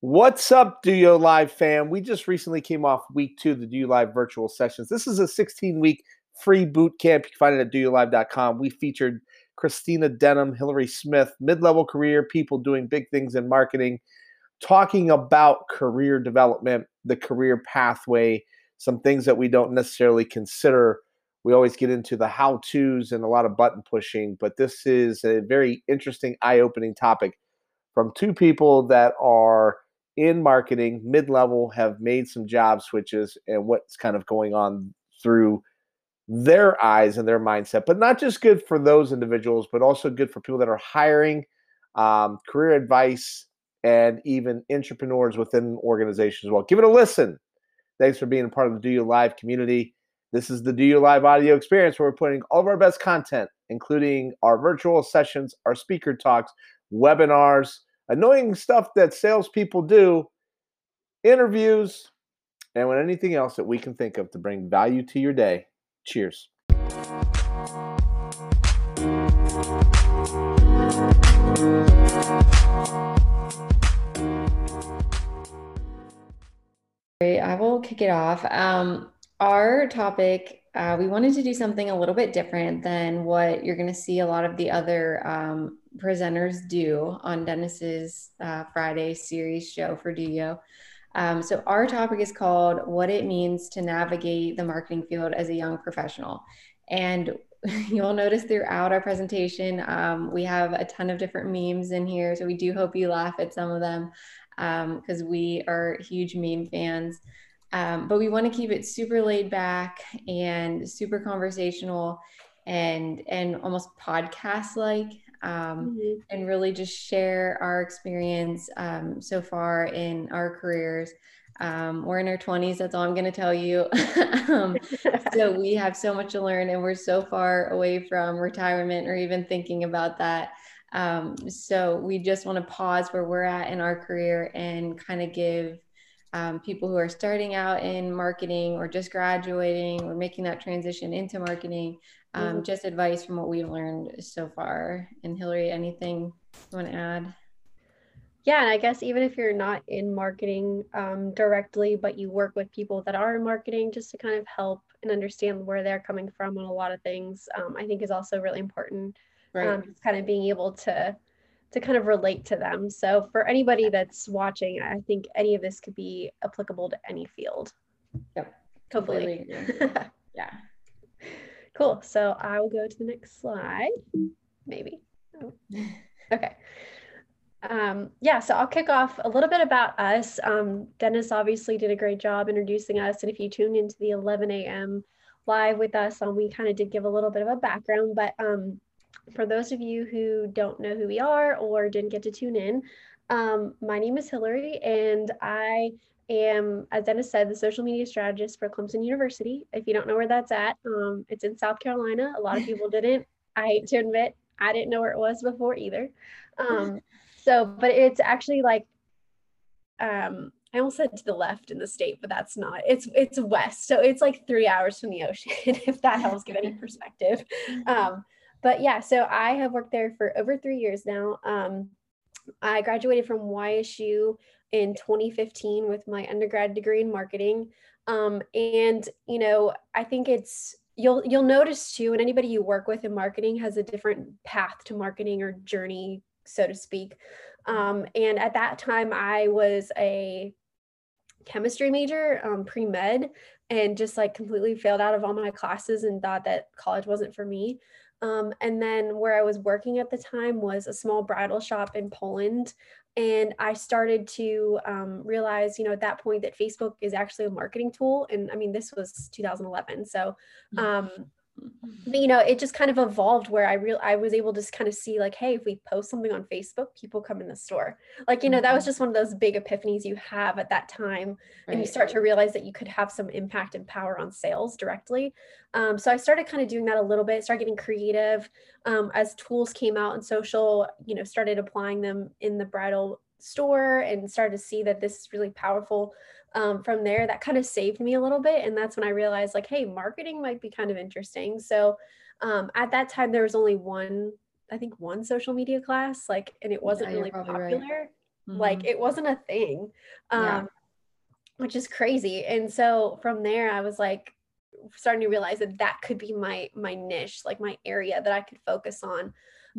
What's up, DOYO Live fam? We just recently came off week two of the DOYO Live virtual sessions. This is a 16 week free boot camp. You can find it at doyolive.com. We featured Christina Denham, Hillary Smith, mid level career people doing big things in marketing, talking about career development, the career pathway, some things that we don't necessarily consider. We always get into the how to's and a lot of button pushing, but this is a very interesting, eye opening topic from two people that are in marketing, mid level, have made some job switches and what's kind of going on through their eyes and their mindset. But not just good for those individuals, but also good for people that are hiring, um, career advice, and even entrepreneurs within organizations as well. Give it a listen. Thanks for being a part of the DOYO Live community. This is the DOYO Live audio experience where we're putting all of our best content, including our virtual sessions, our speaker talks, webinars, annoying stuff that salespeople do, interviews, and when anything else that we can think of to bring value to your day. Cheers. I will kick it off. Um, our topic, uh, we wanted to do something a little bit different than what you're going to see a lot of the other um, presenters do on Dennis's uh, Friday series show for DOYO. Um, so our topic is called "What It Means to Navigate the Marketing Field as a Young Professional," and you'll notice throughout our presentation um, we have a ton of different memes in here. So we do hope you laugh at some of them because um, we are huge meme fans. Um, but we want to keep it super laid back and super conversational and and almost podcast like um, mm-hmm. and really just share our experience um, so far in our careers. Um, we're in our 20s, that's all I'm going to tell you. Um, so we have so much to learn, and we're so far away from retirement or even thinking about that. Um, so we just want to pause where we're at in our career and kind of give um, people who are starting out in marketing or just graduating or making that transition into marketing um, mm-hmm. just advice from what we've learned so far. And Hillary, anything you want to add? Yeah, and I guess even if you're not in marketing um, directly, but you work with people that are in marketing just to kind of help and understand where they're coming from on a lot of things, um, I think is also really important. Right. Um, kind of being able to to kind of relate to them. So for anybody that's watching, I think any of this could be applicable to any field. Yep. Hopefully. yeah. Cool. So I will go to the next slide. Maybe. Oh. Okay. Um, yeah, so I'll kick off a little bit about us. Um, Dennis obviously did a great job introducing us. And if you tuned into the 11 a.m. live with us, um, we kind of did give a little bit of a background. But um, for those of you who don't know who we are or didn't get to tune in, um, my name is Hillary, and I am, as Dennis said, the social media strategist for Clemson University. If you don't know where that's at, um, it's in South Carolina. A lot of people didn't. I hate to admit, I didn't know where it was before either. Um, so, but it's actually like, um, I almost said to the left in the state, but that's not. It's it's west, so it's like three hours from the ocean. If that helps give any perspective. Um, but yeah, so I have worked there for over three years now. Um, I graduated from YSU in 2015 with my undergrad degree in marketing. Um, and you know, I think it's you'll you'll notice too, and anybody you work with in marketing has a different path to marketing or journey, so to speak. Um, and at that time, I was a chemistry major, um, pre med, and just like completely failed out of all my classes and thought that college wasn't for me. Um, and then where I was working at the time was a small bridal shop in Poland. And I started to um, realize, you know, at that point that Facebook is actually a marketing tool. And I mean, this was 2011. So mm. um, Mm-hmm. you know it just kind of evolved where i real i was able to kind of see like hey if we post something on facebook people come in the store like you know that was mm-hmm. just one of those big epiphanies you have at that time right. and you start to realize that you could have some impact and power on sales directly um, so i started kind of doing that a little bit started getting creative um, as tools came out in social you know started applying them in the bridal store and started to see that this is really powerful um, from there that kind of saved me a little bit and that's when i realized like hey marketing might be kind of interesting so um, at that time there was only one i think one social media class like and it wasn't yeah, really popular right. Mm-hmm. Like it wasn't a thing. Um, yeah. which is crazy. And so from there I was like starting to realize that that could be my my niche, like my area that I could focus on. Um,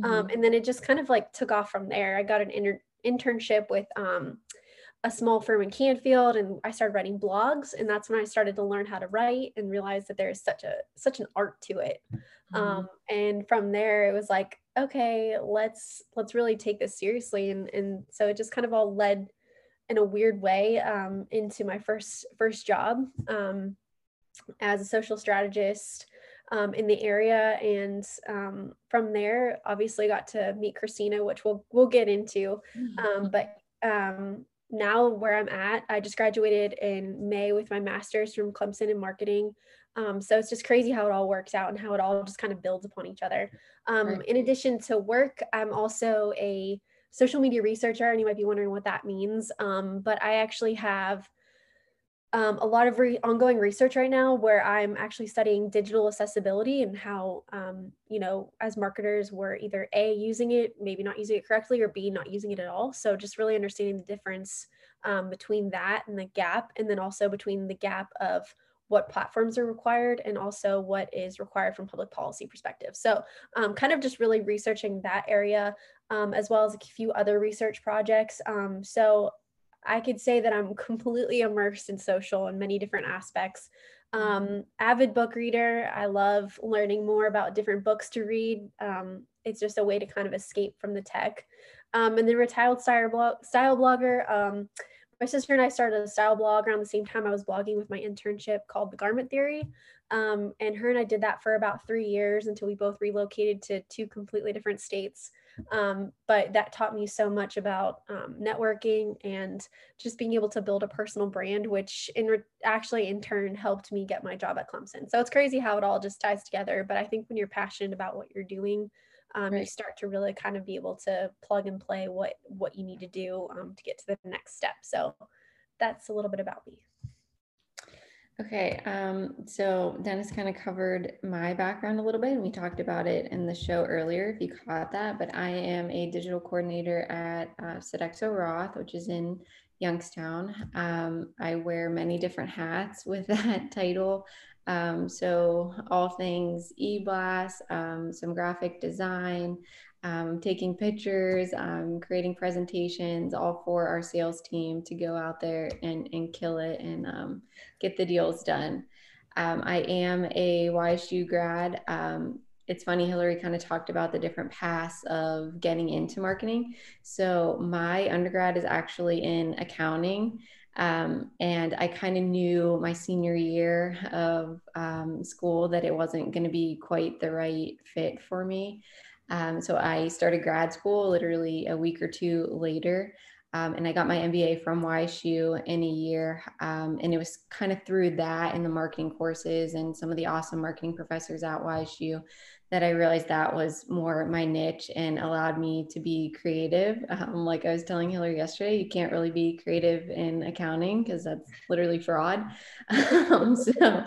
mm-hmm. Um, and then it just kind of like took off from there. I got an inter- internship with um, a small firm in Canfield and I started writing blogs and that's when I started to learn how to write and realize that there's such a such an art to it. Mm-hmm. Um, and from there it was like okay, let's let's really take this seriously and and so it just kind of all led in a weird way um, into my first first job um, as a social strategist um, in the area and um, from there obviously got to meet christina which we'll we'll get into mm-hmm. um, but um, now where I'm at, I just graduated in May with my master's from Clemson in marketing. Um, so it's just crazy how it all works out and how it all just kind of builds upon each other. Um, right. In addition to work, I'm also a social media researcher, and you might be wondering what that means. Um, but I actually have um, a lot of re- ongoing research right now where I'm actually studying digital accessibility and how, um, you know, as marketers, we're either A, using it, maybe not using it correctly, or B, not using it at all. So just really understanding the difference um, between that and the gap, and then also between the gap of what platforms are required and also what is required from public policy perspective. So um, kind of just really researching that area um, as well as a few other research projects. Um, so I could say that I'm completely immersed in social in many different aspects. Mm-hmm. Um, avid book reader. I love learning more about different books to read. Um, it's just a way to kind of escape from the tech. Um, and then retired style, blog- style blogger. Um, my sister and I started a style blog around the same time I was blogging with my internship called The Garment Theory. Um, and her and I did that for about three years until we both relocated to two completely different states. Um, but that taught me so much about um, networking and just being able to build a personal brand, which in re- actually in turn helped me get my job at Clemson. So it's crazy how it all just ties together. But I think when you're passionate about what you're doing, um, right. you start to really kind of be able to plug and play what what you need to do um, to get to the next step. So that's a little bit about me. Okay, um, so Dennis kind of covered my background a little bit, and we talked about it in the show earlier if you caught that. But I am a digital coordinator at uh, Roth, which is in Youngstown. Um, I wear many different hats with that title. Um, so, all things e blast, um, some graphic design, um, taking pictures, um, creating presentations, all for our sales team to go out there and, and kill it and um, get the deals done. Um, I am a YSU grad. Um, it's funny, Hillary kind of talked about the different paths of getting into marketing. So, my undergrad is actually in accounting. Um, and I kind of knew my senior year of um, school that it wasn't going to be quite the right fit for me. Um, so I started grad school literally a week or two later. Um, and I got my MBA from YSU in a year. Um, and it was kind of through that and the marketing courses and some of the awesome marketing professors at YSU that I realized that was more my niche and allowed me to be creative. Um, like I was telling Hillary yesterday, you can't really be creative in accounting because that's literally fraud. Um, so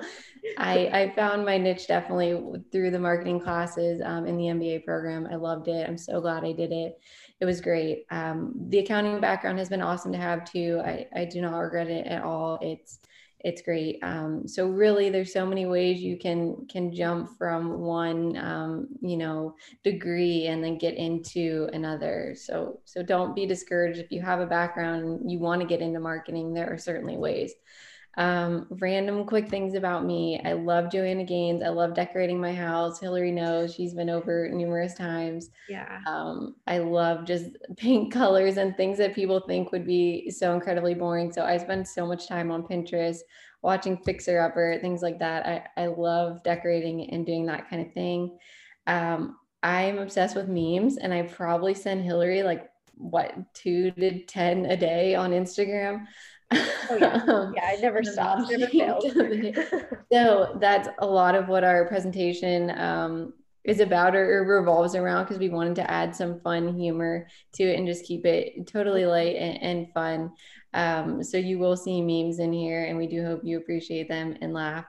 I, I found my niche definitely through the marketing classes um, in the MBA program. I loved it. I'm so glad I did it. It was great. Um, the accounting background has been awesome to have too. I, I do not regret it at all. It's it's great. Um, so really, there's so many ways you can can jump from one, um, you know, degree and then get into another. So so don't be discouraged if you have a background and you want to get into marketing. There are certainly ways. Um, random quick things about me. I love Joanna Gaines. I love decorating my house. Hillary knows she's been over numerous times. Yeah. Um, I love just paint colors and things that people think would be so incredibly boring. So I spend so much time on Pinterest watching Fixer Upper, things like that. I, I love decorating and doing that kind of thing. Um, I'm obsessed with memes and I probably send Hillary like what two to 10 a day on Instagram. Oh yeah, um, yeah. I never stopped, never failed. so that's a lot of what our presentation um, is about or, revolves around because we wanted to add some fun humor to it and just keep it totally light and, and fun. Um, so you will see memes in here, and we do hope you appreciate them and laugh.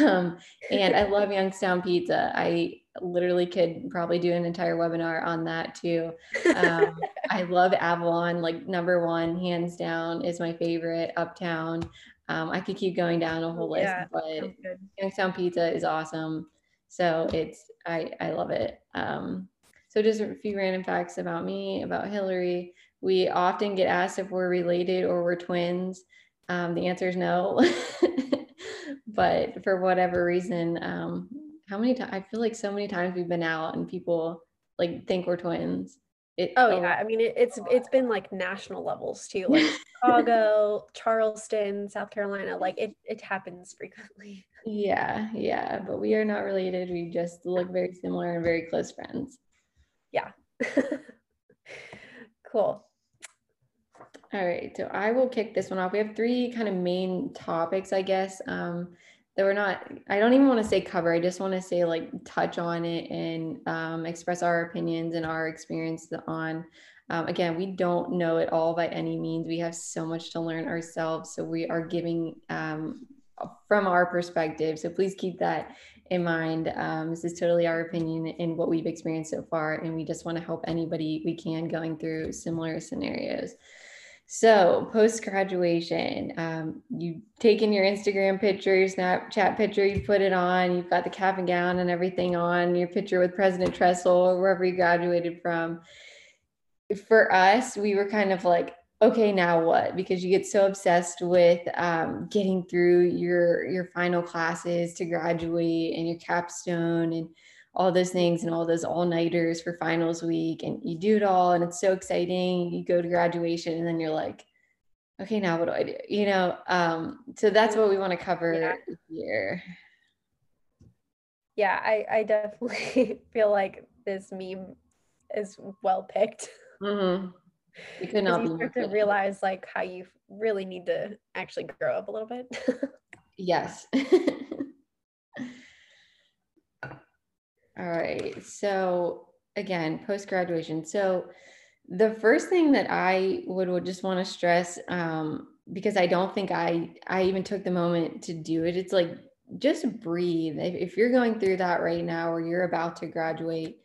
Um, and I love Youngstown pizza. I literally could probably do an entire webinar on that too. Um, I love Avalon, like number one, hands down, is my favorite uptown. Um, I could keep going down a whole list, Yeah, but Youngstown pizza is awesome. So it's I I love it. Um, so just a few random facts about me, about Hillary. We often get asked if we're related or we're twins. Um, the answer is no. but for whatever reason, um, how many times I feel like so many times we've been out and people like think we're twins. It Oh yeah, I mean it, it's it's been like national levels too, like Chicago, Charleston, South Carolina. Like it it happens frequently. yeah, yeah. But we are not related. We just look very similar and very close friends. Yeah. cool. All right, so I will kick this one off. We have three kind of main topics, I guess. Um, that we're not, I don't even want to say cover. I just want to say like touch on it and um, express our opinions and our experience on. Um, again, we don't know it all by any means. We have so much to learn ourselves. So we are giving um, from our perspective. So please keep that in mind. Um, this is totally our opinion and what we've experienced so far. And we just want to help anybody we can going through similar scenarios. So post graduation, um, you've taken your Instagram picture, your Snapchat picture, you put it on, you've got the cap and gown and everything on, your picture with President Tressel or wherever you graduated from. For us, we were kind of like, okay, now what? Because you get so obsessed with um, getting through your your final classes to graduate and your capstone and all those things and all those all nighters for finals week and you do it all and it's so exciting you go to graduation and then you're like okay now what do i do you know um so that's what we want to cover Yeah. here Yeah, I I definitely feel like this meme is well picked. mm-hmm. it could not you be start to realize like how you really need to actually grow up a little bit. yes all right so again post graduation so the first thing that i would, would just want to stress um, because i don't think i i even took the moment to do it it's like just breathe. If, if you're going through that right now or you're about to graduate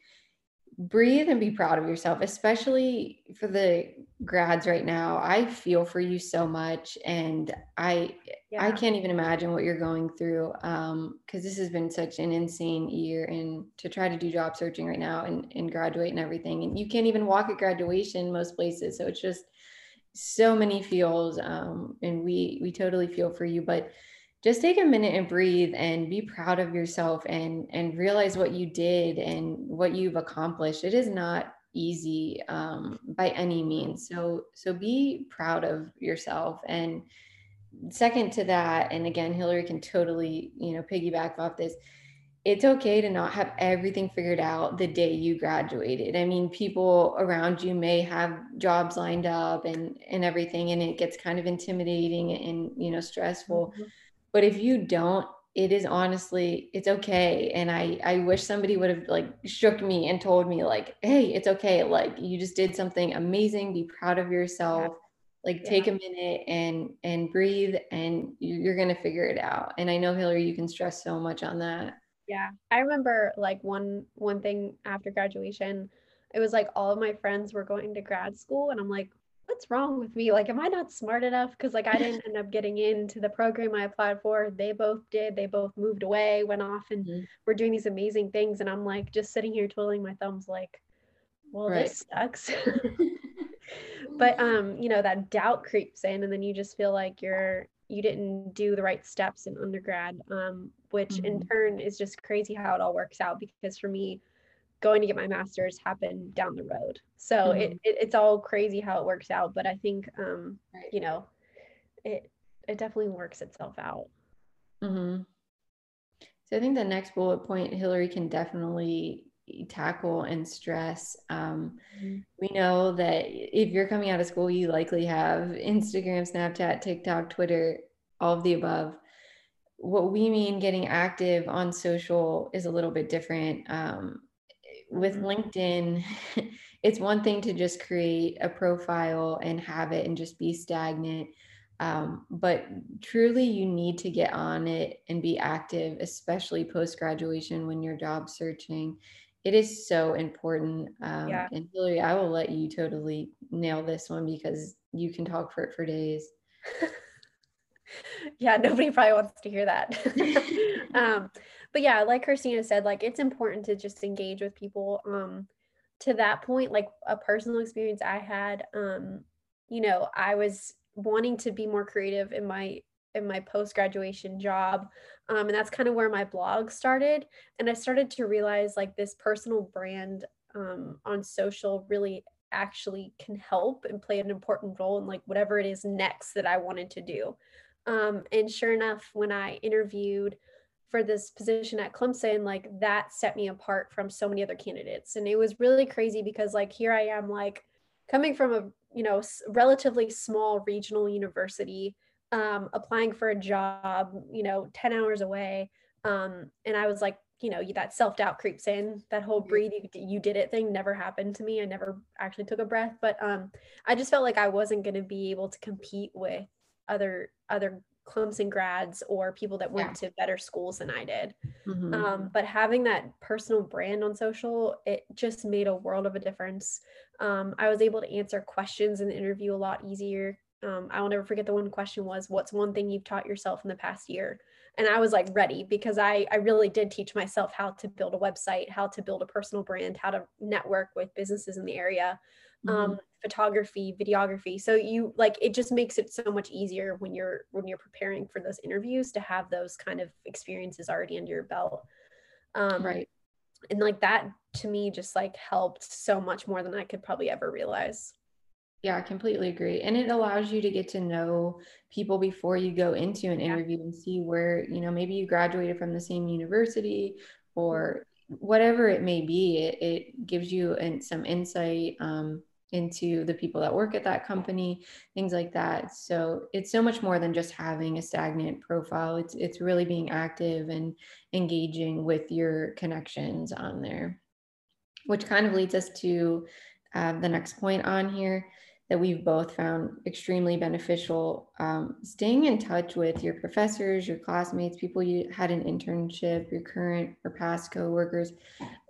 breathe and be proud of yourself especially for the grads right now. I feel for you so much and i I can't even imagine what you're going through um because this has been such an insane year and to try to do job searching right now and, and graduate and everything and you can't even walk at graduation most places so it's just so many feels um and we we totally feel for you but just take a minute and breathe and be proud of yourself and and realize what you did and what you've accomplished. It is not easy um by any means. So so be proud of yourself. And second to that and again hillary can totally you know piggyback off this it's okay to not have everything figured out the day you graduated. I mean people around you may have jobs lined up and and everything and it gets kind of intimidating and you know stressful. Mhm. But if you don't it is honestly it's okay. And i i wish somebody would have like shook me and told me like hey it's okay. Like you just did something amazing. Be proud of yourself. Like Yeah. take a minute and and breathe and you- you're gonna figure it out. And i know hillary you can stress so much on that. Yeah, I remember like one one thing after graduation, it was like all of my friends were going to grad school, and I'm like, what's wrong with me? Like, am I not smart enough? Because like I didn't end up getting into the program I applied for. They both did. They both moved away, went off, and Mhm. were doing these amazing things. And I'm like just sitting here twiddling my thumbs, like, well, Right. this sucks. but um, you know, that doubt creeps in, and then you just feel like you're you didn't do the right steps in undergrad, um, which in Mhm. turn is just crazy how it all works out. Because for me, going to get my master's happened down the road, so it, it it's all crazy how it works out. But I think um, Right. you know, it it definitely works itself out. hmm So I think the next bullet point Hillary can definitely tackle and stress. Um, Mhm. we know that if you're coming out of school, you likely have Instagram, Snapchat, TikTok, Twitter, all of the above. What we mean getting active on social is a little bit different. Um, with Mhm. LinkedIn, it's one thing to just create a profile and have it and just be stagnant. Um, but truly, you need to get on it and be active, especially post graduation when you're job searching. It is so important. Um, yeah. And Hillary, I will let you totally nail this one because you can talk for it for days. yeah, nobody probably wants to hear that. um, but yeah, like Christina said, like it's important to just engage with people. Um, to that point, like a personal experience I had, um, you know, I was wanting to be more creative in my in my post graduation job, um, and that's kind of where my blog started. And I started to realize like this personal brand um, on social really actually can help and play an important role in like whatever it is next that I wanted to do. Um, and sure enough, when I interviewed for this position at Clemson, like that set me apart from so many other candidates. And it was really crazy because like here I am, like coming from a you know relatively small regional university, um, applying for a job, you know, 10 hours away. Um, and I was like, you know, that self doubt creeps in. That whole breathe, you, you did it thing never happened to me. I never actually took a breath, but um, I just felt like I wasn't going to be able to compete with other other Clemson grads or people that went yeah. to better schools than I did. Mm-hmm. Um, but having that personal brand on social, it just made a world of a difference. Um, I was able to answer questions in the interview a lot easier. Um, I will never forget the one question was, "What's one thing you've taught yourself in the past year?" And I was like ready because I I really did teach myself how to build a website, how to build a personal brand, how to network with businesses in the area mm-hmm. um, photography, videography. So you like it just makes it so much easier when you're when you're preparing for those interviews to have those kind of experiences already under your belt. Um, right. And like that to me just like helped so much more than I could probably ever realize. Yeah, I completely agree. And it allows you to get to know people before you go into an interview and see where, you know, maybe you graduated from the same university or whatever it may be. It, it gives you an, some insight um, into the people that work at that company, things like that. So it's so much more than just having a stagnant profile. It's it's really being active and engaging with your connections on there, which kind of leads us to uh, the next point on here that we've both found extremely beneficial. Um, staying in touch with your professors, your classmates, people you had an internship, your current or past coworkers.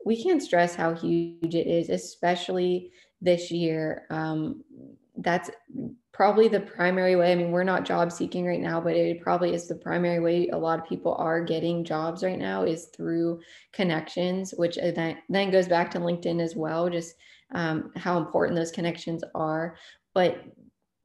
We can't stress how huge it is, especially this year. Um, that's probably the primary way. I mean, we're not job seeking right now, but it probably is the primary way a lot of people are getting jobs right now is through connections, which then, then goes back to LinkedIn as well, just um, how important those connections are. But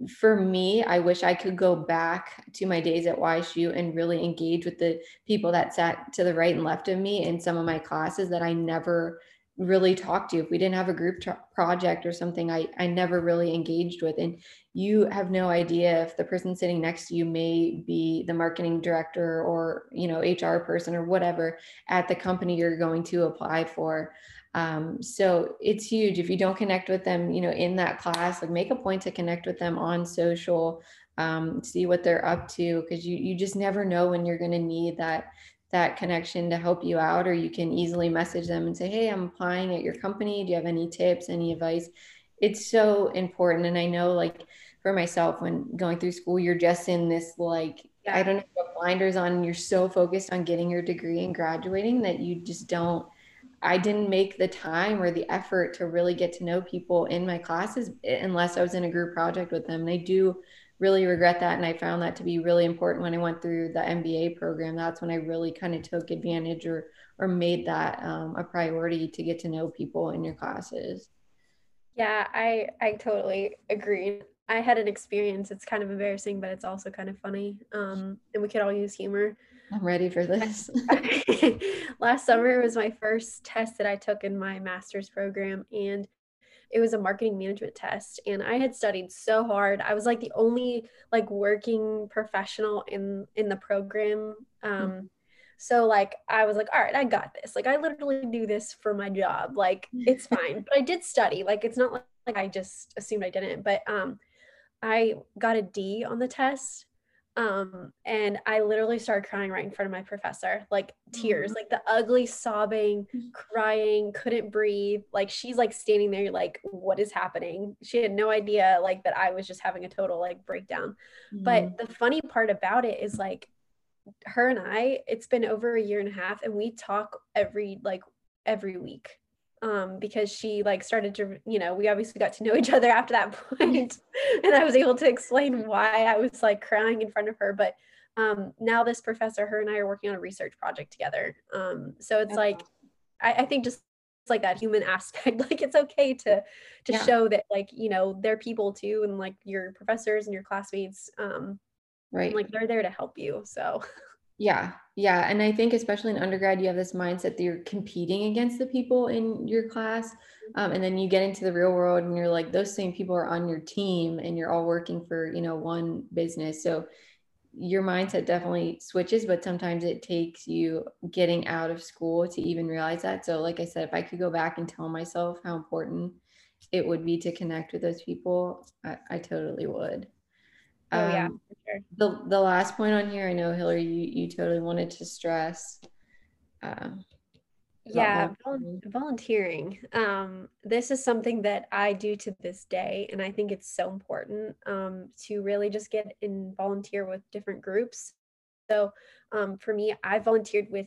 for me, I wish I could go back to my days at YSU and really engage with the people that sat to the right and left of me in some of my classes that I never really talk to if we didn't have a group project or something I, I never really engaged with. And you have no idea if the person sitting next to you may be the marketing director or you know hr person or whatever at the company you're going to apply for. Um, so it's huge. If you don't connect with them you know in that class like make a point to connect with them on social um, see what they're up to because you you just never know when you're going to need that that connection to help you out or you can easily message them and say hey i'm applying at your company. Do you have any tips any advice? It's so important and i know like for myself when going through school you're just in this like yeah. i don't know what blinders on you're so focused on getting your degree and graduating that you just don't i didn't make the time or the effort to really get to know people in my classes unless i was in a group project with them. And i do really regret that. And I found that to be really important when I went through the MBA program. That's when I really kind of took advantage or or made that um, a priority to get to know people in your classes. Yeah, I I totally agree. I had an experience. It's kind of embarrassing, but it's also kind of funny. Um, and we could all use humor. I'm ready for this. Last summer was my first test that I took in my master's program, and it was a marketing management test and i had studied so hard. I was like the only like working professional in in the program. Um mm-hmm. so like i was like all right i got this. Like i literally do this for my job. Like it's fine. But i did study. Like it's not like, like i just assumed i didn't. But um i got a d on the test Um, and I literally started crying right in front of my professor, like tears, like the ugly sobbing, crying, couldn't breathe. Like she's like standing there, like, what is happening? She had no idea like that I was just having a total like breakdown. Mm-hmm. But the funny part about it is like her and I, it's been over a year and a half, and we talk every like every week um, because she like started to, you know, we obviously got to know each other after that point, and I was able to explain why I was like crying in front of her. But um, now this professor, her and I are working on a research project together. Um, so it's like, I, I, think just it's like that human aspect. like it's okay to to yeah. show that like you know they're people too, and like your professors and your classmates, um, right? like they're there to help you. So. Yeah, yeah. And I think, especially in undergrad, you have this mindset that you're competing against the people in your class. Um, and then you get into the real world and you're like, those same people are on your team and you're all working for, you know, one business. So your mindset definitely switches, but sometimes it takes you getting out of school to even realize that. So, like I said, if I could go back and tell myself how important it would be to connect with those people, I, I totally would. Oh yeah, um, sure. The the last point on here, I know Hillary, you you totally wanted to stress. Um, yeah, volunteering. Um, this is something that I do to this day, and I think it's so important um, to really just get in volunteer with different groups. So, um, for me, I volunteered with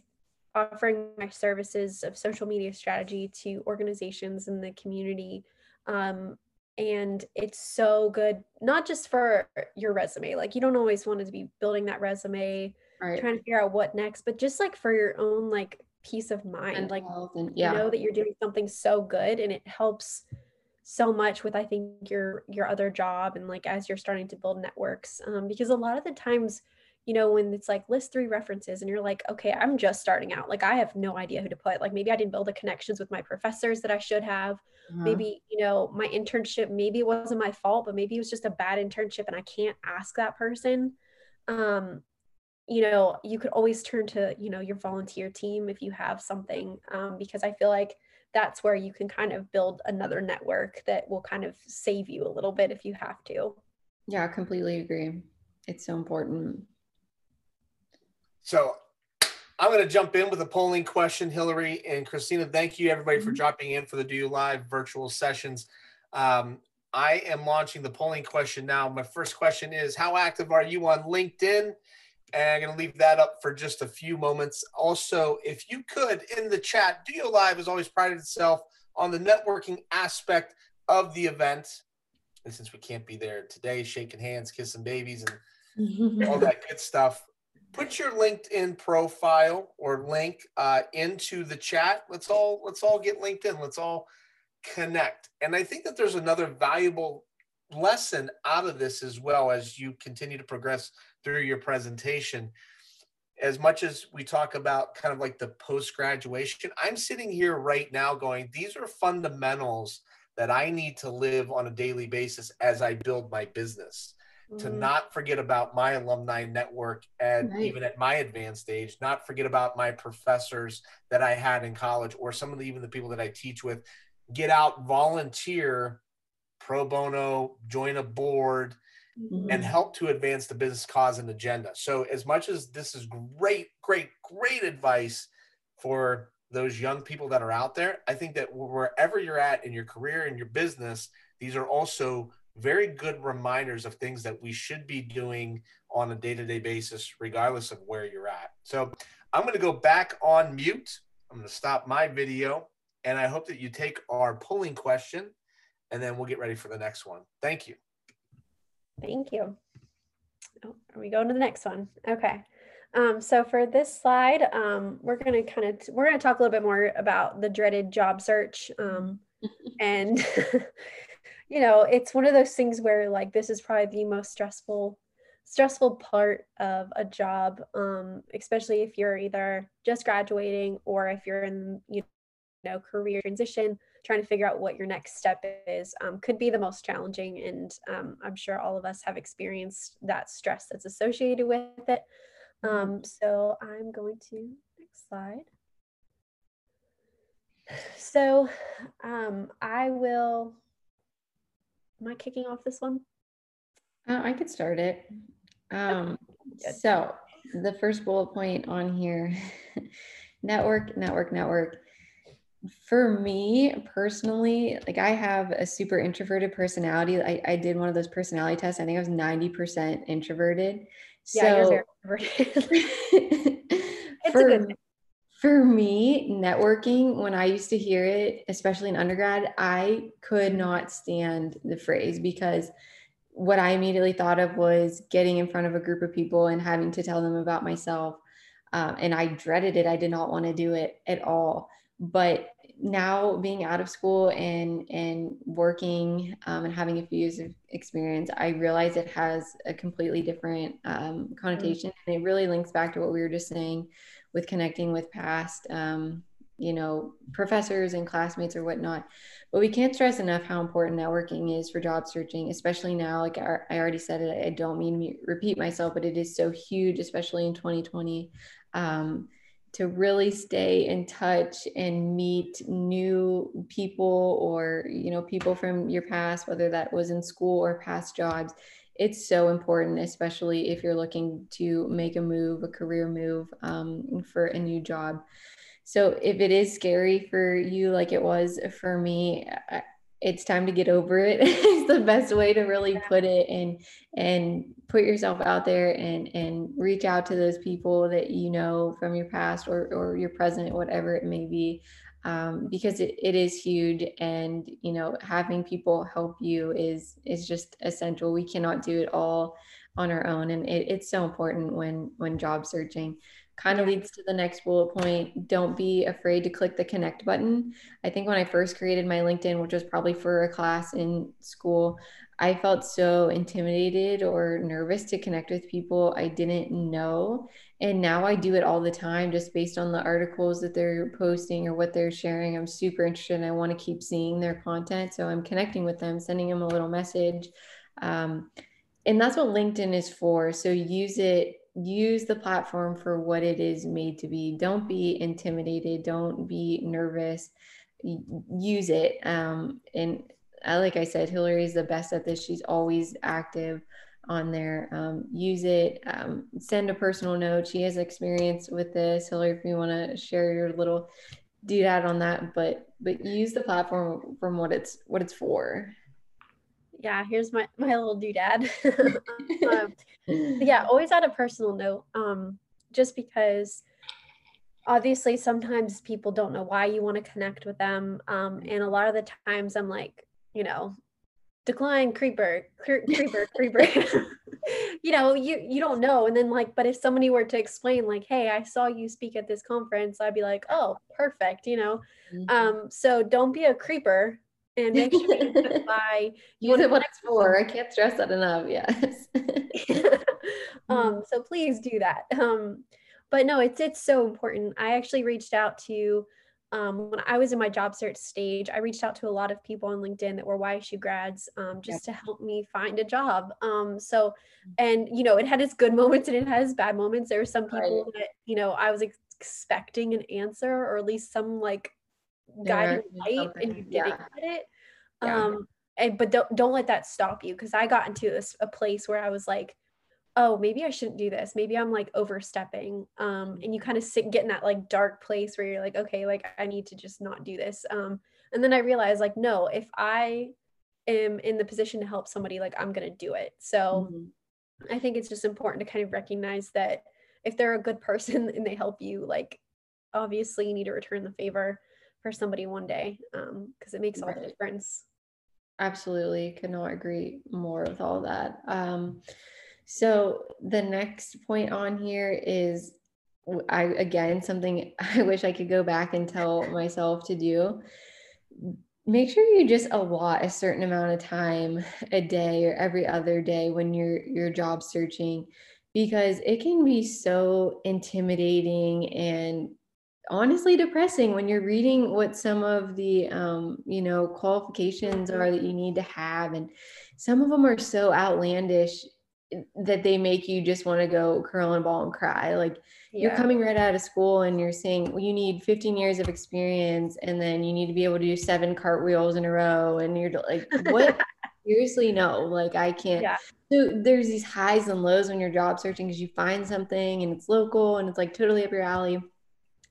offering my services of social media strategy to organizations in the community um, and it's so good not just for your resume like you don't always want to be building that resume right. trying to figure out what next but just like for your own like peace of mind and like and, yeah. you know that you're doing something so good and it helps so much with i think your your other job and like as you're starting to build networks um, because a lot of the times you know, when it's like list three references and you're like, okay, I'm just starting out. Like, I have no idea who to put. Like, maybe I didn't build the connections with my professors that I should have. Uh-huh. Maybe, you know, my internship, maybe it wasn't my fault, but maybe it was just a bad internship and I can't ask that person. Um, you know, you could always turn to, you know, your volunteer team if you have something, um, because I feel like that's where you can kind of build another network that will kind of save you a little bit if you have to. Yeah, I completely agree. It's so important. So I'm going to jump in with a polling question, Hillary and Christina. Thank you, everybody, for mm-hmm. dropping in for the DOYO Live virtual sessions. Um, I am launching the polling question now. My first question is How active are you on LinkedIn? And I'm going to leave that up for just a few moments. Also, if you could in the chat, DOYO Live has always prided itself on the networking aspect of the event. And since we can't be there today, shaking hands, kissing babies, and all that good stuff, put your LinkedIn profile or link uh, into the chat. Let's all let's all get LinkedIn. Let's all connect. And I think that there's another valuable lesson out of this as well as you continue to progress through your presentation. As much as we talk about kind of like the post graduation, I'm sitting here right now going, these are fundamentals that I need to live on a daily basis as I build my business to mm-hmm. not forget about my alumni network and right. even at my advanced stage, not forget about my professors that I had in college or some of the, even the people that I teach with. Get out, volunteer pro bono, join a board, mm-hmm. and help to advance the business cause and agenda. So, as much as this is great, great, great advice for those young people that are out there, I think that wherever you're at in your career and your business, these are also very good reminders of things that we should be doing on a day-to-day basis regardless of where you're at. So i'm going to go back on mute. I'm going to stop my video and i hope that you take our polling question and then we'll get ready for the next one. Thank you. Thank you. Oh, are we going to the next one? Okay. Um, so for this slide um, we're going to kind of we're going to talk a little bit more about the dreaded job search um, and you know, it's one of those things where like this is probably the most stressful stressful part of a job um, especially if you're either just graduating or if you're in you know career transition trying to figure out what your next step is um, could be the most challenging and um, i'm sure all of us have experienced that stress that's associated with it mm-hmm. um, so i'm going to next slide so um, i will Am I kicking off this one? Uh, I could start it. Um, So the first bullet point on here network, network, network. For me personally, like I have a super introverted personality. I, I did one of those personality tests. I think I was 90% introverted. Yeah, so, you're very introverted. it's for, a good thing. For me, networking, when I used to hear it, especially in undergrad, I could not stand the phrase because what I immediately thought of was getting in front of a group of people and having to tell them about myself. Um, and I dreaded it. I did not want to do it at all. But now being out of school and and working um, and having a few years of experience, I realize it has a completely different um, connotation, and it really links back to what we were just saying with connecting with past um, you know professors and classmates or whatnot. But we can't stress enough how important networking is for job searching especially now. Like i already said it i don't mean to repeat myself but it is so huge especially in 2020 um, to really stay in touch and meet new people or you know people from your past whether that was in school or past jobs it's so important especially if you're looking to make a move a career move um, for a new job so if it is scary for you, like it was for me, it's time to get over it. it's the best way to really put it and and put yourself out there and and reach out to those people that you know from your past or or your present, whatever it may be. Um, because it, it is huge and you know having people help you is is just essential we cannot do it all on our own and it, it's so important when when job searching kind of leads to the next bullet point. Don't be afraid to click the connect button. I think when I first created my LinkedIn, which was probably for a class in school, I felt so intimidated or nervous to connect with people I didn't know. And now I do it all the time just based on the articles that they're posting or what they're sharing. I'm super interested I want to keep seeing their content. So I'm connecting with them, sending them a little message. Um, and that's what LinkedIn is for. So use it use the platform for what it is made to be. Don't be intimidated. Don't be nervous. Use it. Um, and I, like I said, Hillary is the best at this. She's always active on there. Um, use it. Um, send a personal note. She has experience with this. Hillary, if you want to share your little do on that, but but use the platform from what it's what it's for yeah, here's my my little doodad. um, yeah, always add a personal note. Um, just because obviously sometimes people don't know why you want to connect with them. Um, and a lot of the times I'm like, you know, decline creeper, cre- creeper, creeper. you know, you you don't know. And then like, but if somebody were to explain, like, hey, I saw you speak at this conference, I'd be like, oh, perfect, you know. Mm-hmm. Um, so don't be a creeper and make sure you buy use it what it's for. I can't stress that enough. Yes. um, so please do that. Um, but no, it's it's so important. I actually reached out to um, when I was in my job search stage, I reached out to a lot of people on LinkedIn that were YSU grads um, just yep. to help me find a job. Um, so, mm. and you know, it had its good moments and it has bad moments. There were some people right. that you know I was expecting an answer or at least some like guiding light and you didn't yeah. get it. Yeah. Um, and but don't don't let that stop you because I got into this a place where I was like, oh, maybe I shouldn't do this. Maybe I'm like overstepping. Um, and you kind of sit get in that like dark place where you're like, okay, like I need to just not do this. Um, and then I realized like, no, if I am in the position to help somebody, like I'm gonna do it. So mm-hmm. I think it's just important to kind of recognize that if they're a good person and they help you, like obviously you need to return the favor for somebody one day um because it makes all the difference. Absolutely, could not agree more with all that. Um, so the next point on here is I again something I wish I could go back and tell myself to do. Make sure you just allot a certain amount of time a day or every other day when you're you're job searching because it can be so intimidating and honestly depressing when you're reading what some of the um, you know qualifications are that you need to have and some of them are so outlandish that they make you just want to go curl and ball and cry like yeah. you're coming right out of school and you're saying well, you need 15 years of experience and then you need to be able to do seven cartwheels in a row and you're like what seriously no. Like I can't. Yeah. So there's these highs and lows when you're job searching because you find something and it's local and it's like totally up your alley.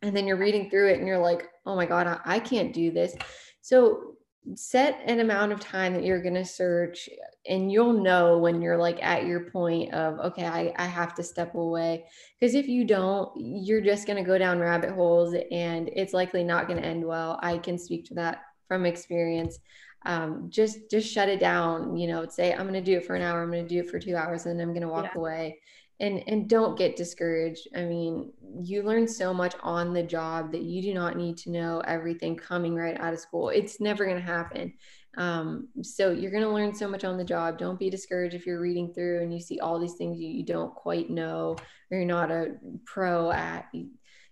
And then you're reading through it and you're like, oh my God, I, I can't do this. So set an amount of time that you're going to search and you'll know when you're like at your point of okay i, I have to step away. Because if you don't you're just going to go down rabbit holes and it's likely not going to end well. I can speak to that from experience. Um, just just shut it down you know say i'm going to do it for an hour i'm going to do it for two hours and i'm going to walk yeah. away. And and don't get discouraged. I mean you learn so much on the job that you do not need to know everything coming right out of school. It's never going to happen um, so you're going to learn so much on the job. Don't be discouraged if you're reading through and you see all these things you, you don't quite know or you're not a pro at.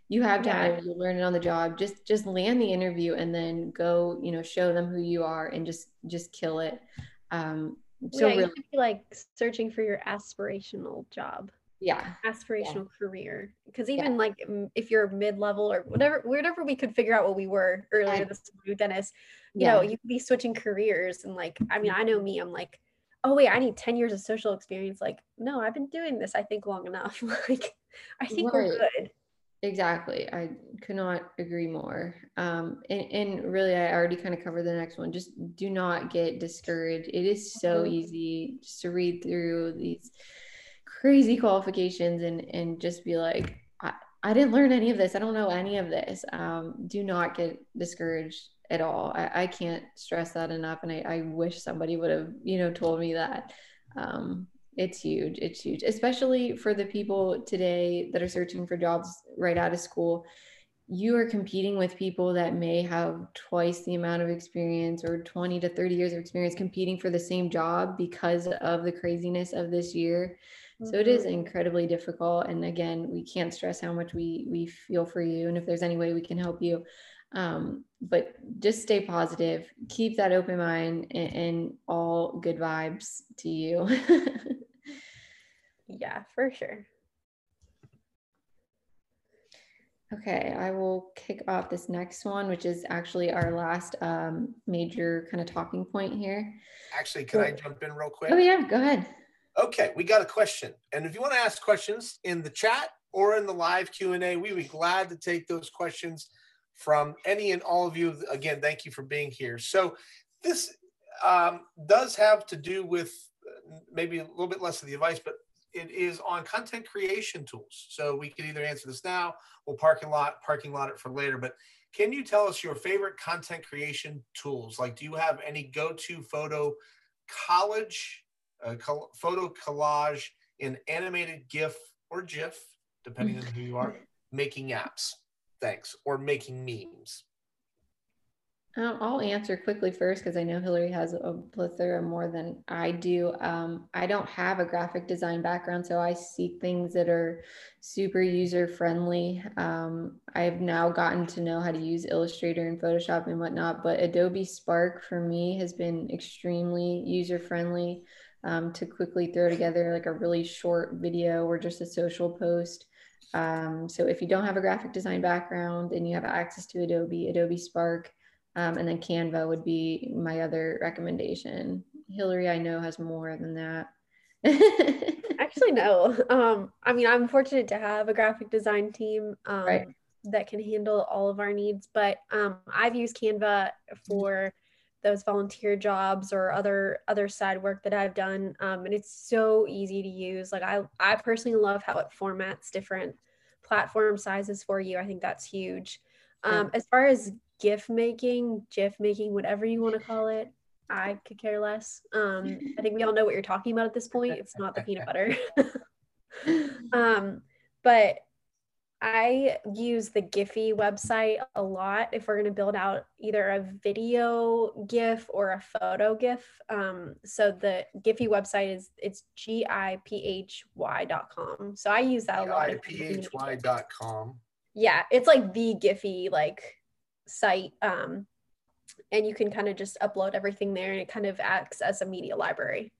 You have time yeah. you learn it on the job. Just just land the interview and then go you know show them who you are and just just kill it. Um so yeah, really, you be like searching for your aspirational job yeah aspirational yeah. career because even yeah. like if you're mid-level or whatever whatever we could figure out what we were earlier this with dennis you yeah. know you could be switching careers and like i mean i know me i'm like oh wait i need 10 years of social experience like no i've been doing this i think long enough like i think right. we're good Exactly. I could not agree more. Um, and, and really, I already kind of covered the next one. Just do not get discouraged. It is so mm-hmm. easy just to read through these crazy qualifications and, and just be like, I, I didn't learn any of this. I don't know any of this. Um, do not get discouraged at all. I, I can't stress that enough. And I, I wish somebody would have, you know, told me that. Um, it's huge. It's huge, especially for the people today that are searching for jobs right out of school. You are competing with people that may have twice the amount of experience or 20 to 30 years of experience competing for the same job because of the craziness of this year. Mm-hmm. So it is mm-hmm. incredibly difficult. And again, we can't stress how much we we feel for you. And if there's any way we can help you, um, but just stay positive, keep that open mind, and, and all good vibes to you. yeah, for sure. Okay, I will kick off this next one, which is actually our last um, major kind of talking point here. Actually, can I jump in real quick? Oh yeah, go ahead. Okay, we got a question, and if you want to ask questions in the chat or in the live Q and A, we would be glad to take those questions from any and all of you. Again, thank you for being here. So this um, does have to do with maybe a little bit less of the advice, but it is on content creation tools. So we can either answer this now we'll parking lot, parking lot it for later. But can you tell us your favorite content creation tools? Like, do you have any go-to photo college, uh, photo collage in animated GIF or GIF, depending on who you are, making apps? Thanks. Or making memes? Um, I'll answer quickly first because I know Hillary has a plethora more than I do. Um, I don't have a graphic design background, so I seek things that are super user friendly. Um, I've now gotten to know how to use Illustrator and Photoshop and whatnot, but Adobe Spark for me has been extremely user friendly um, to quickly throw together like a really short video or just a social post. Um, so if you don't have a graphic design background and you have access to Adobe, Adobe Spark, um, and then Canva would be my other recommendation. Hillary, I know has more than that. Actually, no. Um, I mean, I'm fortunate to have a graphic design team um, right. that can handle all of our needs, but um, I've used Canva for those volunteer jobs or other other side work that I've done, um, and it's so easy to use. Like I, I personally love how it formats different platform sizes for you. I think that's huge. Um, as far as GIF making, GIF making, whatever you want to call it, I could care less. Um, I think we all know what you're talking about at this point. It's not the peanut butter. um, but I use the Giphy website a lot if we're going to build out either a video GIF or a photo GIF. Um, so the Giphy website is it's g i p h y dot com. So I use that a lot. Giphy.com. Yeah, it's like the Giphy like site. Um, and you can kind of just upload everything there and it kind of acts as a media library.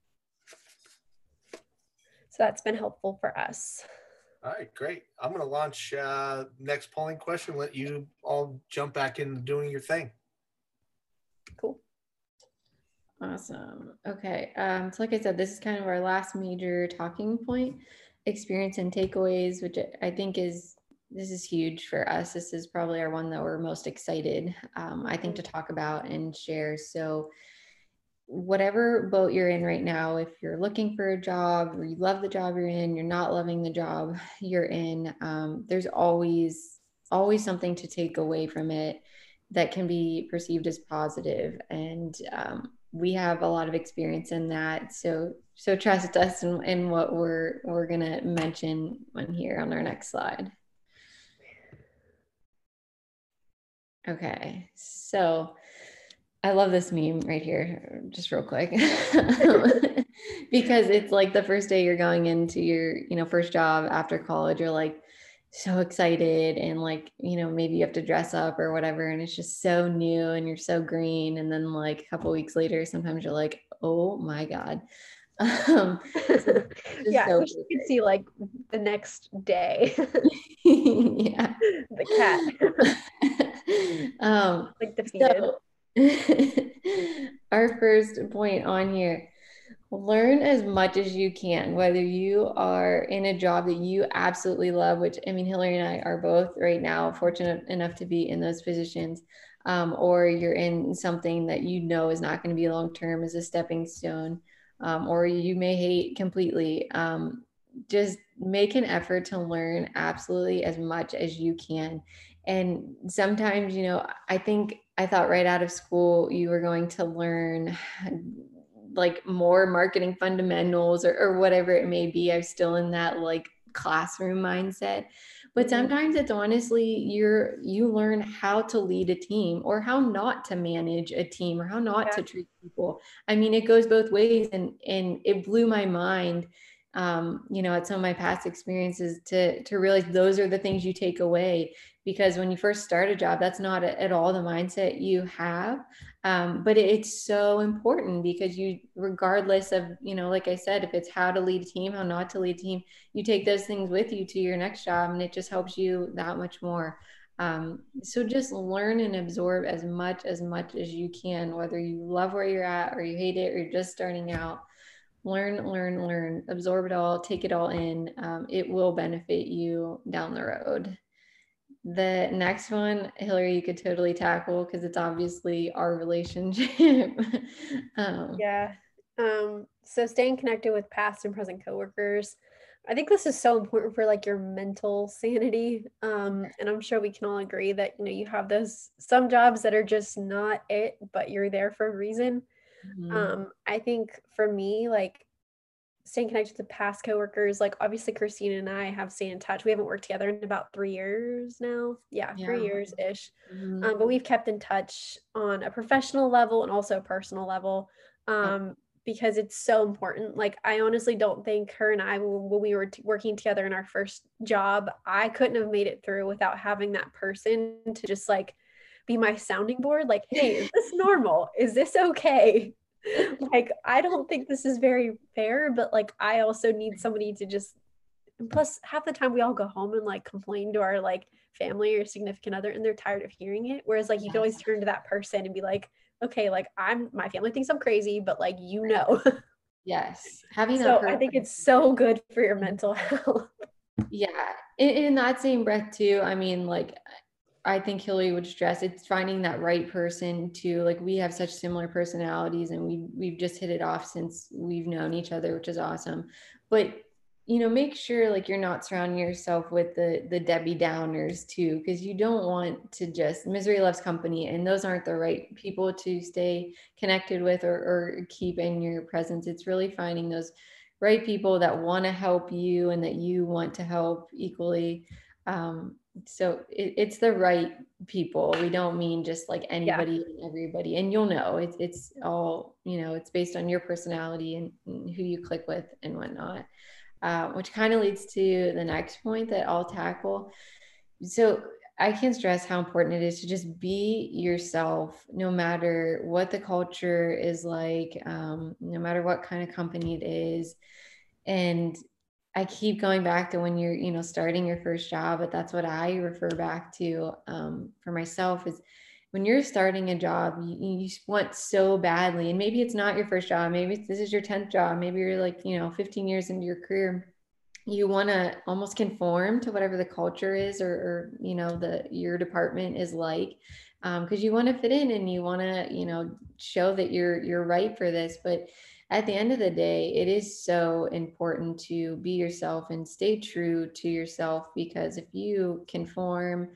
So that's been helpful for us. All right, great. I'm going to launch uh, next polling question. Let you all jump back into doing your thing. Cool. Awesome. Okay. Um, so, like I said, this is kind of our last major talking point experience and takeaways, which I think is this is huge for us. This is probably our one that we're most excited, um, I think, to talk about and share. So, whatever boat you're in right now, if you're looking for a job or you love the job you're in, you're not loving the job you're in, um, there's always always something to take away from it that can be perceived as positive. And um, we have a lot of experience in that. So so trust us in, in what we're we're going to mention on here on our next slide. Okay so I love this meme right here, just real quick, because it's like the first day you're going into your, you know, first job after college. You're like so excited, and like, you know, maybe you have to dress up or whatever, and it's just so new, and you're so green. And then like a couple weeks later, sometimes you're like, oh my god. Um, yeah, so you can see like the next day. yeah, the cat. um, like defeated. So, our first point on here learn as much as you can whether you are in a job that you absolutely love which i mean hillary and i are both right now fortunate enough to be in those positions um, or you're in something that you know is not going to be long term as a stepping stone um, or you may hate completely um, just make an effort to learn absolutely as much as you can. And sometimes you know i think i thought right out of school you were going to learn like more marketing fundamentals or, or whatever it may be i'm still in that like classroom mindset but mm-hmm. sometimes it's honestly you're you learn how to lead a team or how not to manage a team or how not yeah. to treat people i mean it goes both ways and and it blew my mind um, you know, at some of my past experiences to to realize those are the things you take away because when you first start a job, that's not at all the mindset you have. Um, but it's so important because you, regardless of, you know, like I said, if it's how to lead a team, how not to lead a team, you take those things with you to your next job and it just helps you that much more. Um, so just learn and absorb as much as much as you can, whether you love where you're at or you hate it or you're just starting out learn, learn, learn, absorb it all, take it all in. Um, it will benefit you down the road. The next one, Hillary, you could totally tackle because it's obviously our relationship. um, yeah. Um, so staying connected with past and present coworkers. I think this is so important for like your mental sanity. Um, and I'm sure we can all agree that you know you have those some jobs that are just not it, but you're there for a reason. Mm-hmm. Um, I think for me, like staying connected to past coworkers, like obviously Christina and I have stayed in touch. We haven't worked together in about three years now. Yeah, yeah. three years ish. Mm-hmm. Um, but we've kept in touch on a professional level and also a personal level. Um, because it's so important. Like, I honestly don't think her and I, when we were t- working together in our first job, I couldn't have made it through without having that person to just like be my sounding board like hey is this normal is this okay like i don't think this is very fair but like i also need somebody to just plus half the time we all go home and like complain to our like family or significant other and they're tired of hearing it. Whereas like you can always turn to that person and be like okay like i'm my family thinks i'm crazy but like you know. Yes. Having so i think it's so good for your mental health. Yeah. In, in that same breath too i mean like I think Hillary would stress it's finding that right person to like we have such similar personalities and we we've just hit it off since we've known each other, which is awesome. But you know, make sure like you're not surrounding yourself with the the Debbie Downers too, because you don't want to just misery loves company, and those aren't the right people to stay connected with or, or keep in your presence. It's really finding those right people that want to help you and that you want to help equally. Um, so it, it's the right people. We don't mean just like anybody yeah. and everybody. And you'll know. It's it's all you know it's based on your personality and, and who you click with and whatnot. Uh, which kind of leads to the next point that i'll tackle. So i can't stress how important it is to just be yourself no matter what the culture is like um, no matter what kind of company it is. And I keep going back to when you're, you know, starting your first job, but that's what I refer back to um, for myself is when you're starting a job, you, you want so badly, and maybe it's not your first job, maybe this is your 10th job, maybe you're like, you know, 15 years into your career. You want to almost conform to whatever the culture is, or, or you know, the your department is like, because um, you want to fit in and you want to, you know, show that you're you're right for this. But at the end of the day, it is so important to be yourself and stay true to yourself because if you conform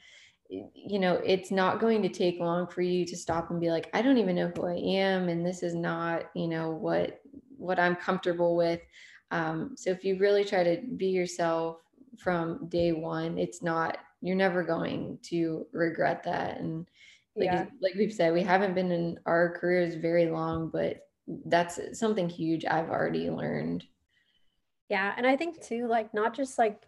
you know it's not going to take long for you to stop and be like i don't even know who i am and this is not you know what what i'm comfortable with um, so if you really try to be yourself from day one it's not you're never going to regret that and like, yeah. like we've said we haven't been in our careers very long but that's something huge i've already learned yeah and i think too like not just like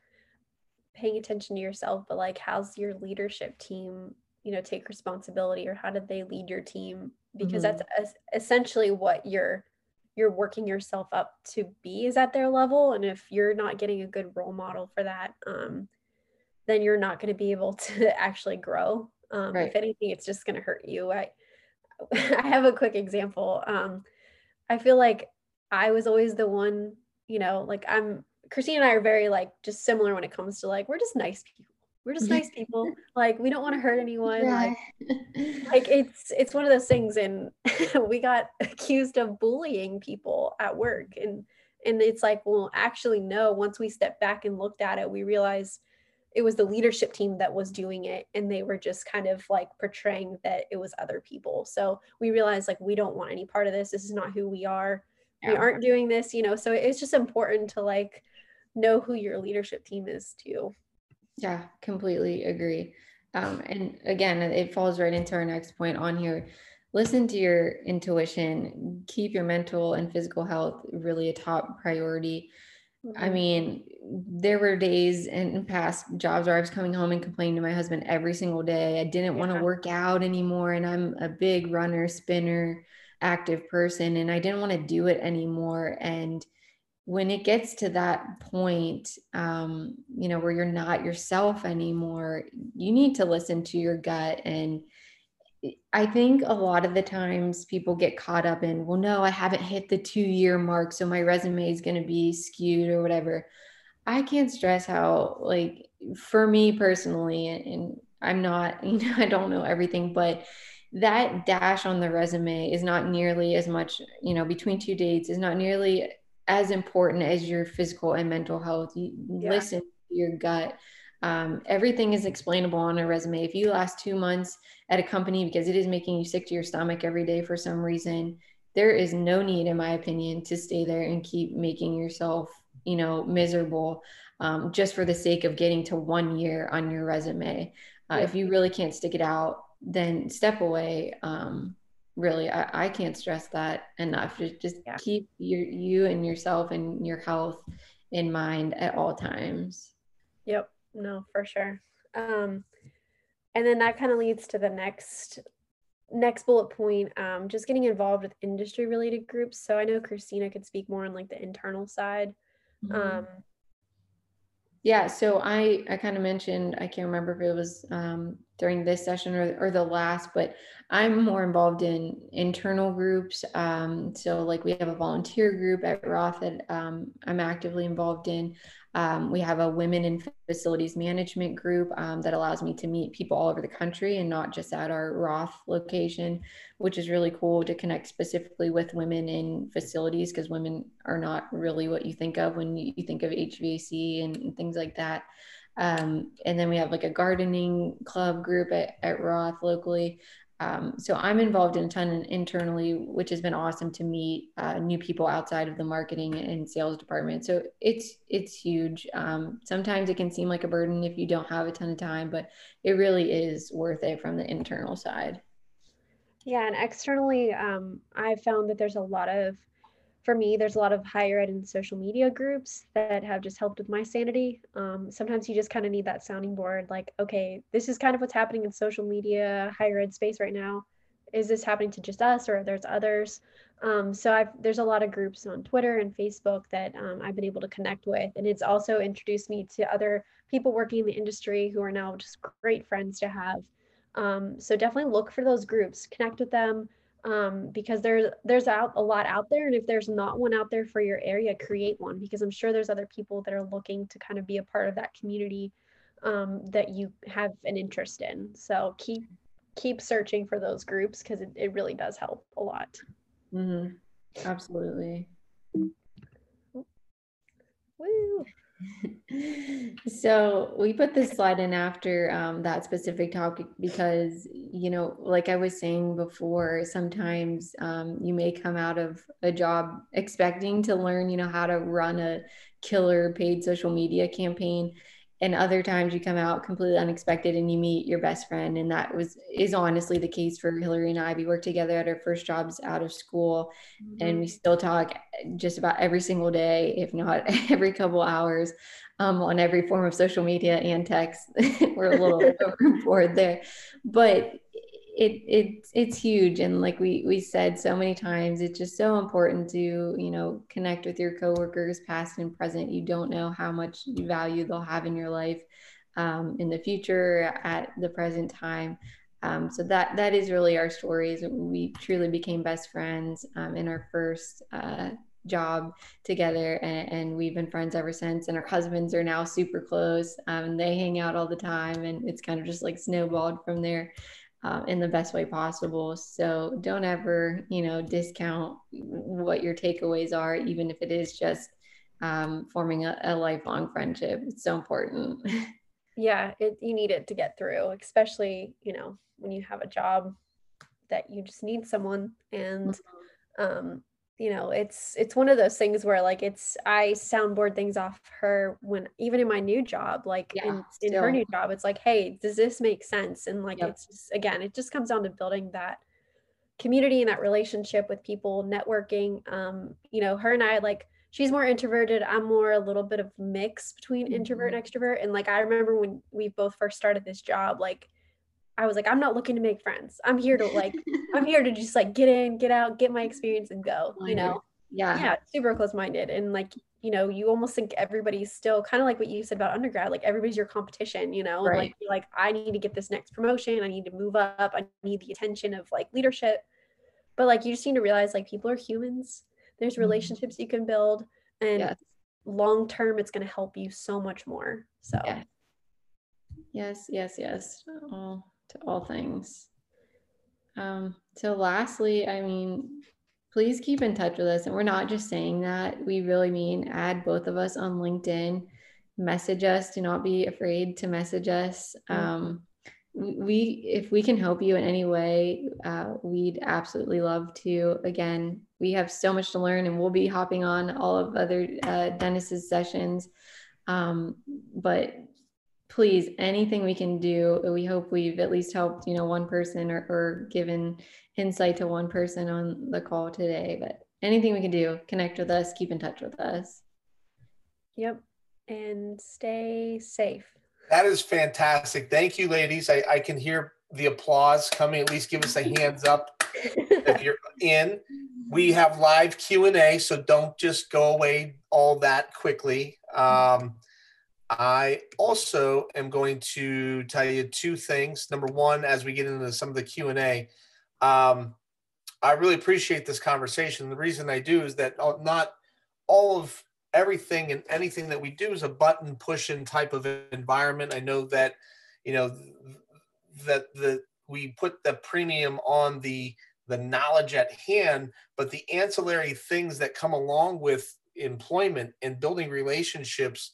paying attention to yourself, but like how's your leadership team, you know, take responsibility or how did they lead your team? Because mm-hmm. that's essentially what you're you're working yourself up to be is at their level. And if you're not getting a good role model for that, um, then you're not going to be able to actually grow. Um, right. If anything, it's just going to hurt you. I I have a quick example. Um, I feel like I was always the one, you know, like I'm Christine and I are very like just similar when it comes to like we're just nice people. We're just nice people. Like we don't want to hurt anyone. Yeah. Like, like it's it's one of those things. And we got accused of bullying people at work, and and it's like, well, actually, no. Once we stepped back and looked at it, we realized it was the leadership team that was doing it, and they were just kind of like portraying that it was other people. So we realized like we don't want any part of this. This is not who we are. Yeah. We aren't doing this, you know. So it's just important to like know who your leadership team is too. Yeah, completely agree. Um, and again, it falls right into our next point on here. Listen to your intuition, keep your mental and physical health really a top priority. Mm-hmm. I mean, there were days in past jobs where I was coming home and complaining to my husband every single day. I didn't yeah. want to work out anymore. And I'm a big runner, spinner, active person, and I didn't want to do it anymore. And when it gets to that point um, you know where you're not yourself anymore you need to listen to your gut and i think a lot of the times people get caught up in well no i haven't hit the two year mark so my resume is going to be skewed or whatever i can't stress how like for me personally and i'm not you know i don't know everything but that dash on the resume is not nearly as much you know between two dates is not nearly as important as your physical and mental health. You yeah. listen to your gut. Um, everything is explainable on a resume. If you last two months at a company because it is making you sick to your stomach every day for some reason, there is no need, in my opinion, to stay there and keep making yourself, you know, miserable um, just for the sake of getting to one year on your resume. Uh, yeah. If you really can't stick it out, then step away. Um, really I, I can't stress that enough just, just yeah. keep your you and yourself and your health in mind at all times yep no for sure um and then that kind of leads to the next next bullet point um just getting involved with industry related groups so i know christina could speak more on like the internal side mm-hmm. um yeah so i i kind of mentioned i can't remember if it was um during this session or, or the last, but I'm more involved in internal groups. Um, so, like, we have a volunteer group at Roth that um, I'm actively involved in. Um, we have a women in facilities management group um, that allows me to meet people all over the country and not just at our Roth location, which is really cool to connect specifically with women in facilities because women are not really what you think of when you, think of HVAC and, and things like that. Um, and then we have like a gardening club group at, at Roth locally. Um, so I'm involved in a ton internally, which has been awesome to meet uh, new people outside of the marketing and sales department. So it's it's huge. Um, sometimes it can seem like a burden if you don't have a ton of time, but it really is worth it from the internal side. Yeah, and externally, um, I've found that there's a lot of for me, there's a lot of higher ed and social media groups that have just helped with my sanity. Um, sometimes you just kind of need that sounding board like, okay, this is kind of what's happening in social media, higher ed space right now. Is this happening to just us or there's others? Um, so I've, there's a lot of groups on Twitter and Facebook that um, I've been able to connect with. And it's also introduced me to other people working in the industry who are now just great friends to have Um, so definitely look for those groups, connect with them um, because there's there's out a lot out there, and if there's not one out there for your area, create one because I'm sure there's other people that are looking to kind of be a part of that community um, that you have an interest in. So keep keep searching for those groups because it, it really does help a lot. Mm-hmm. Absolutely. Woo. So we put this slide in after um, that specific topic because you know like i was saying before sometimes um, you may come out of a job expecting to learn you know how to run a killer paid social media campaign and other times you come out completely unexpected and you meet your best friend and that was is honestly the case for hillary and i. We worked together at our first jobs out of school mm-hmm. and we still talk just about every single day if not every couple hours um, on every form of social media and text. We're a little overboard there. But it it's it's huge. And like we we said so many times it's just so important to you know connect with your coworkers past and present. You don't know how much value they'll have in your life um, in the future at the present time. Um, so that that is really our stories. We truly became best friends um, in our first uh, job together. And, and, we've been friends ever since. And our husbands are now super close. Um, and they hang out all the time. And it's kind of just like snowballed from there um, in the best way possible. So don't ever, you know, discount what your takeaways are, even if it is just um, forming a, a, lifelong friendship. It's so important. Yeah, it, you need it to get through, especially, you know, when you have a job that you just need someone and mm-hmm. um, you know it's it's one of those things where like it's i soundboard things off her when even in my new job like yeah, in, in her new job it's like hey does this make sense and like yep. it's just again it just comes down to building that community and that relationship with people networking um you know her and i like she's more introverted i'm more a little bit of mix between mm-hmm. introvert and extrovert and like i remember when we both first started this job like I was like, I'm not looking to make friends. I'm here to like, I'm here to just like get in, get out, get my experience and go, you know? Yeah. Yeah. Super close minded. And like, you know, you almost think everybody's still kind of like what you said about undergrad, like everybody's your competition, you know? Right. Like, like, I need to get this next promotion. I need to move up. I need the attention of like leadership. But like, you just need to realize like people are humans. There's mm-hmm. relationships you can build. And yes. long term, it's going to help you so much more. So, yeah. yes, yes, yes. Oh to all things. Um, so, lastly, I mean, please keep in touch with us. And we're not just saying that, we really mean add both of us on LinkedIn, message us. Do not be afraid to message us. Mm-hmm. Um, we, if we can help you in any way, uh, we'd absolutely love to. Again, we have so much to learn, and we'll be hopping on all of other uh, Dennis's sessions. Um, but please anything we can do we hope we've at least helped you know one person or, or given insight to one person on the call today but anything we can do connect with us keep in touch with us. Yep and stay safe. That is fantastic. Thank you ladies. I, I can hear the applause coming. At least give us a hands up if you're in. We have live q&a so don't just go away all that quickly. Um, I also am going to tell you two things. Number one, as we get into some of the Q and A, um, I really appreciate this conversation. The reason I do is that not all of everything and anything that we do is a button pushing type of environment. I know that you know that the we put the premium on the the knowledge at hand, but the ancillary things that come along with employment and building relationships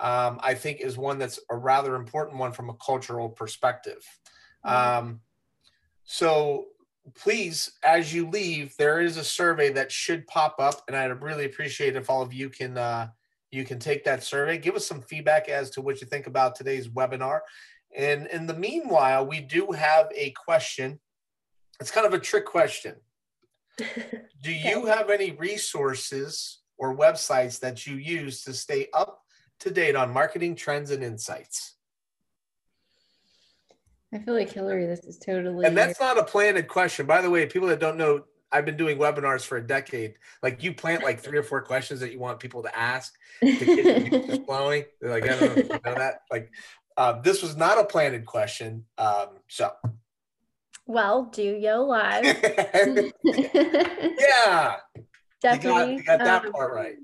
um, I think is one that's a rather important one from a cultural perspective. Mm-hmm. Um, so please, as you leave, there is a survey that should pop up, and I'd really appreciate it if all of you can uh, you can take that survey, give us some feedback as to what you think about today's webinar. And in the meanwhile, we do have a question. It's kind of a trick question. do you have any resources or websites that you use to stay up to date on marketing trends and insights? I feel like Hillary, this is totally. And that's not a planted question. By the way, people that don't know, I've been doing webinars for a decade. Like you plant like three or four questions that you want people to ask to get the flowing. They're like, I don't know, know that. Like, Uh, this was not a planted question. Um, so, Well, DOYO Live. yeah, Definitely. you got, you got that um, part right.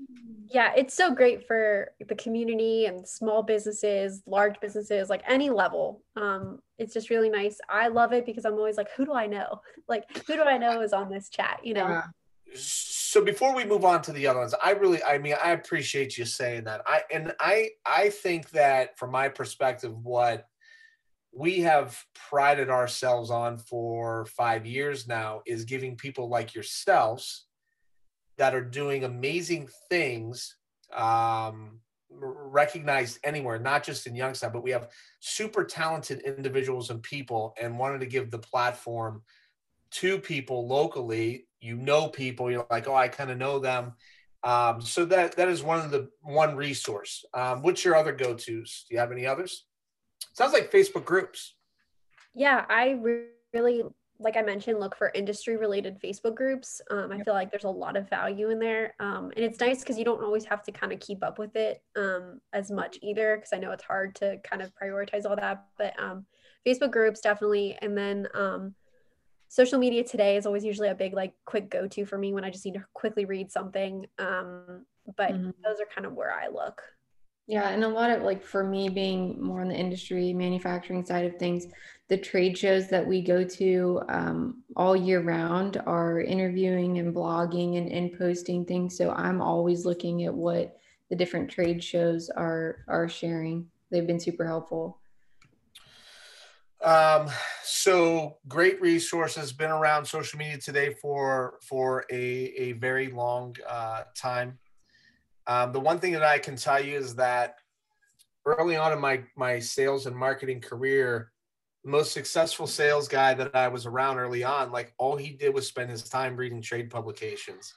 Yeah it's so great for the community and small businesses large businesses like any level. Um it's just really nice. I love it because i'm always like who do i know? Like who do i know is on this chat? You know? So before we move on to the other ones i really i mean i appreciate you saying that. I and i i think that from my perspective what we have prided ourselves on for five years now is giving people like yourselves that are doing amazing things um recognized anywhere not just in youngstown but we have super talented individuals and people and wanted to give the platform to people locally. You know people you're like oh i kind of know them. Um, so that that is one of the one resource. Um, what's your other go-to's? Do you have any others? Sounds like facebook groups. Yeah i re- really like i mentioned look for industry related facebook groups. Um, i feel like there's a lot of value in there. Um, and it's nice because you don't always have to kind of keep up with it um, as much either because i know it's hard to kind of prioritize all that but um, facebook groups definitely and then um, social media today is always usually a big like quick go-to for me when i just need to quickly read something um, but Mhm. those are kind of where i look Yeah, and a lot of like for me being more on the industry manufacturing side of things, the trade shows that we go to um, all year round are interviewing and blogging and, and posting things. So I'm always looking at what the different trade shows are are sharing. They've been super helpful. Um, so great resources been around social media today for for a, a very long uh, time. Um, the one thing that I can tell you is that early on in my my sales and marketing career, the most successful sales guy that I was around early on, like all he did was spend his time reading trade publications.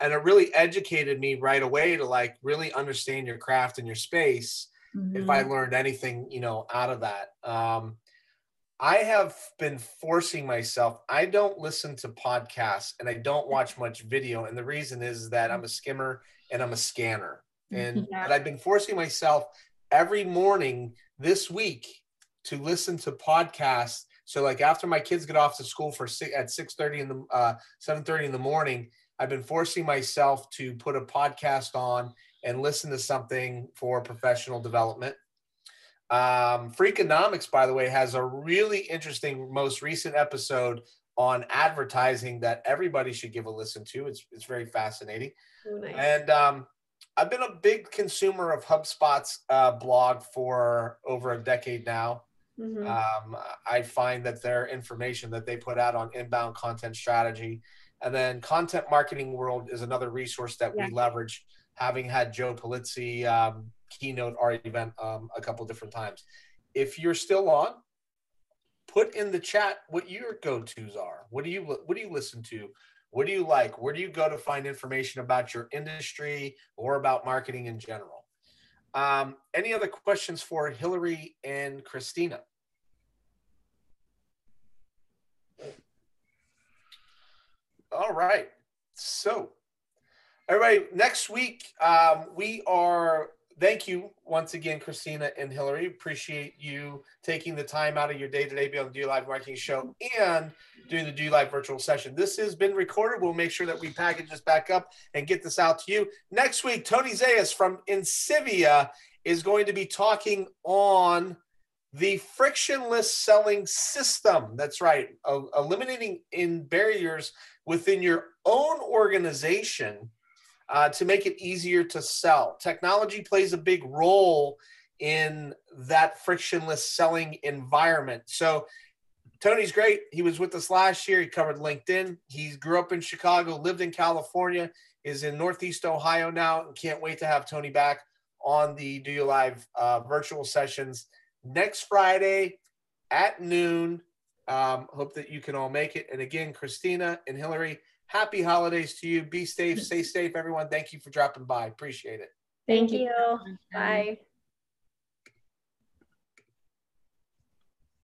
And it really educated me right away to like really understand your craft and your space if I learned anything, you know, out of that. Um, I have been forcing myself. I don't listen to podcasts and I don't watch much video, and the reason is that I'm a skimmer and I'm a scanner, and Yeah. I've been forcing myself every morning this week to listen to podcasts. So like after my kids get off to school for six, at six thirty in the uh, seven thirty in the morning, I've been forcing myself to put a podcast on and listen to something for professional development. Um, Freakonomics, by the way, has a really interesting, most recent episode on advertising that everybody should give a listen to. It's it's very fascinating, Ooh, nice. and um, I've been a big consumer of HubSpot's uh, blog for over a decade now. Mhm. Um, I find that their information that they put out on inbound content strategy, and then content marketing world is another resource that Yeah. we leverage. Having had Joe Pulizzi um, keynote our event um, a couple different times. If you're still on, put in the chat what your go-tos are. What do you what do you listen to? What do you like? Where do you go to find information about your industry or about marketing in general? Um, any other questions for Hillary and Christina? All right. So, everybody, next week um, we are. Thank you once again, Christina and Hillary. Appreciate you taking the time out of your day today, be on the DOYO Live Marketing Show and doing the DOYO Live virtual session. This has been recorded. We'll make sure that we package this back up and get this out to you next week. Tony Zayas from Insivia is going to be talking on the frictionless selling system. That's right, eliminating in barriers within your own organization uh, to make it easier to sell. Technology plays a big role in that frictionless selling environment. So Tony's great. He was with us last year. He covered LinkedIn. He grew up in Chicago, lived in California, is in Northeast Ohio now, and can't wait to have Tony back on the DOYO Live uh, virtual sessions next Friday at noon. Um, hope that you can all make it. And again, Christina and Hillary, happy holidays to you. Be safe, stay safe, everyone. Thank you for dropping by. Appreciate it. Thank Thank you. you. Bye.